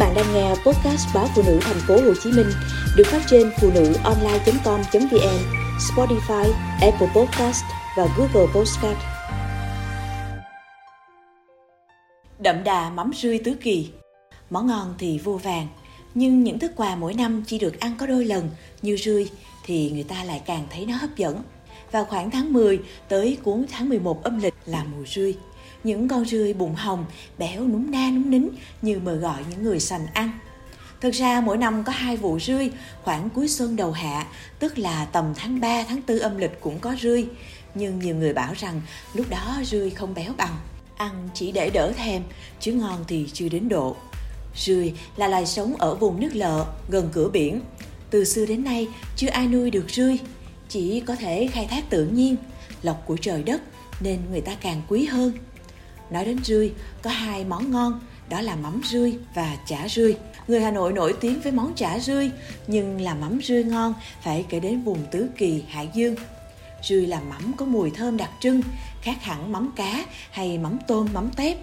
bạn đang nghe podcast báo phụ nữ thành phố Hồ Chí Minh được phát trên phụ nữ online.com.vn, Spotify, Apple Podcast và Google Podcast. Đậm đà mắm rươi tứ kỳ Món ngon thì vô vàng, nhưng những thức quà mỗi năm chỉ được ăn có đôi lần như rươi thì người ta lại càng thấy nó hấp dẫn. Vào khoảng tháng 10 tới cuối tháng 11 âm lịch là mùa rươi những con rươi bụng hồng, béo núng na núng nính như mời gọi những người sành ăn. Thực ra mỗi năm có hai vụ rươi, khoảng cuối xuân đầu hạ, tức là tầm tháng 3, tháng 4 âm lịch cũng có rươi. Nhưng nhiều người bảo rằng lúc đó rươi không béo bằng, ăn chỉ để đỡ thèm, chứ ngon thì chưa đến độ. Rươi là loài sống ở vùng nước lợ, gần cửa biển. Từ xưa đến nay chưa ai nuôi được rươi, chỉ có thể khai thác tự nhiên, lộc của trời đất nên người ta càng quý hơn. Nói đến rươi, có hai món ngon, đó là mắm rươi và chả rươi. Người Hà Nội nổi tiếng với món chả rươi, nhưng làm mắm rươi ngon phải kể đến vùng Tứ Kỳ, Hải Dương. Rươi là mắm có mùi thơm đặc trưng, khác hẳn mắm cá hay mắm tôm, mắm tép.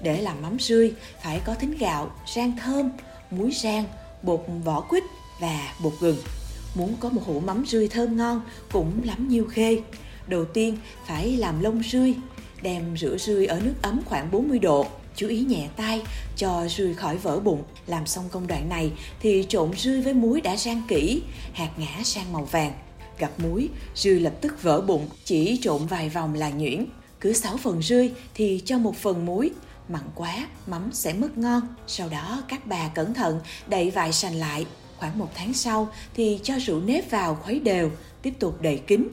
Để làm mắm rươi phải có thính gạo, rang thơm, muối rang, bột vỏ quýt và bột gừng. Muốn có một hũ mắm rươi thơm ngon cũng lắm nhiêu khê. Đầu tiên phải làm lông rươi, đem rửa rươi ở nước ấm khoảng 40 độ. Chú ý nhẹ tay cho rươi khỏi vỡ bụng. Làm xong công đoạn này thì trộn rươi với muối đã rang kỹ, hạt ngã sang màu vàng. Gặp muối, rươi lập tức vỡ bụng, chỉ trộn vài vòng là nhuyễn. Cứ 6 phần rươi thì cho một phần muối, mặn quá, mắm sẽ mất ngon. Sau đó các bà cẩn thận đậy vài sành lại. Khoảng một tháng sau thì cho rượu nếp vào khuấy đều, tiếp tục đậy kín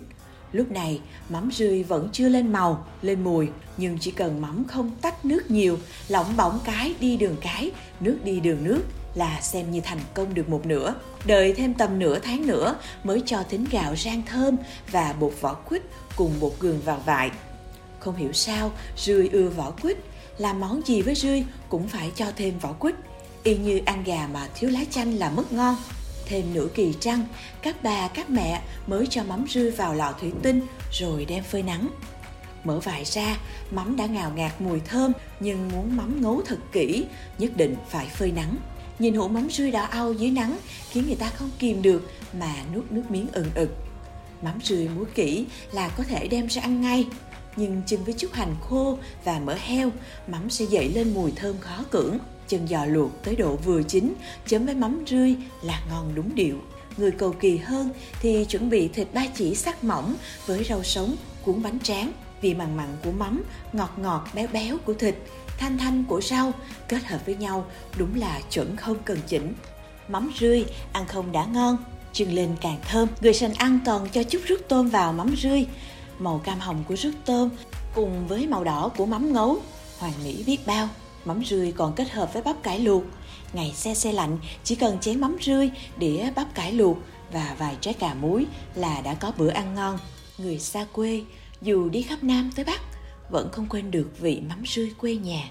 Lúc này, mắm rươi vẫn chưa lên màu, lên mùi, nhưng chỉ cần mắm không tách nước nhiều, lỏng bỏng cái đi đường cái, nước đi đường nước là xem như thành công được một nửa. Đợi thêm tầm nửa tháng nữa mới cho thính gạo rang thơm và bột vỏ quýt cùng bột gừng vào vại. Không hiểu sao, rươi ưa vỏ quýt, làm món gì với rươi cũng phải cho thêm vỏ quýt. Y như ăn gà mà thiếu lá chanh là mất ngon thêm nửa kỳ trăng, các bà các mẹ mới cho mắm rươi vào lọ thủy tinh rồi đem phơi nắng. Mở vải ra, mắm đã ngào ngạt mùi thơm nhưng muốn mắm ngấu thật kỹ, nhất định phải phơi nắng. Nhìn hũ mắm rươi đỏ au dưới nắng khiến người ta không kìm được mà nuốt nước miếng ừng ực. Mắm rươi muối kỹ là có thể đem ra ăn ngay, nhưng chưng với chút hành khô và mỡ heo, mắm sẽ dậy lên mùi thơm khó cưỡng chân giò luộc tới độ vừa chín, chấm với mắm rươi là ngon đúng điệu. Người cầu kỳ hơn thì chuẩn bị thịt ba chỉ sắc mỏng với rau sống, cuốn bánh tráng, vị mặn mặn của mắm, ngọt ngọt béo béo của thịt, thanh thanh của rau kết hợp với nhau đúng là chuẩn không cần chỉnh. Mắm rươi ăn không đã ngon, chưng lên càng thơm. Người sành ăn còn cho chút rút tôm vào mắm rươi. Màu cam hồng của rút tôm cùng với màu đỏ của mắm ngấu, hoàn mỹ biết bao. Mắm rươi còn kết hợp với bắp cải luộc. Ngày xe xe lạnh, chỉ cần chén mắm rươi, đĩa bắp cải luộc và vài trái cà muối là đã có bữa ăn ngon. Người xa quê, dù đi khắp Nam tới Bắc, vẫn không quên được vị mắm rươi quê nhà.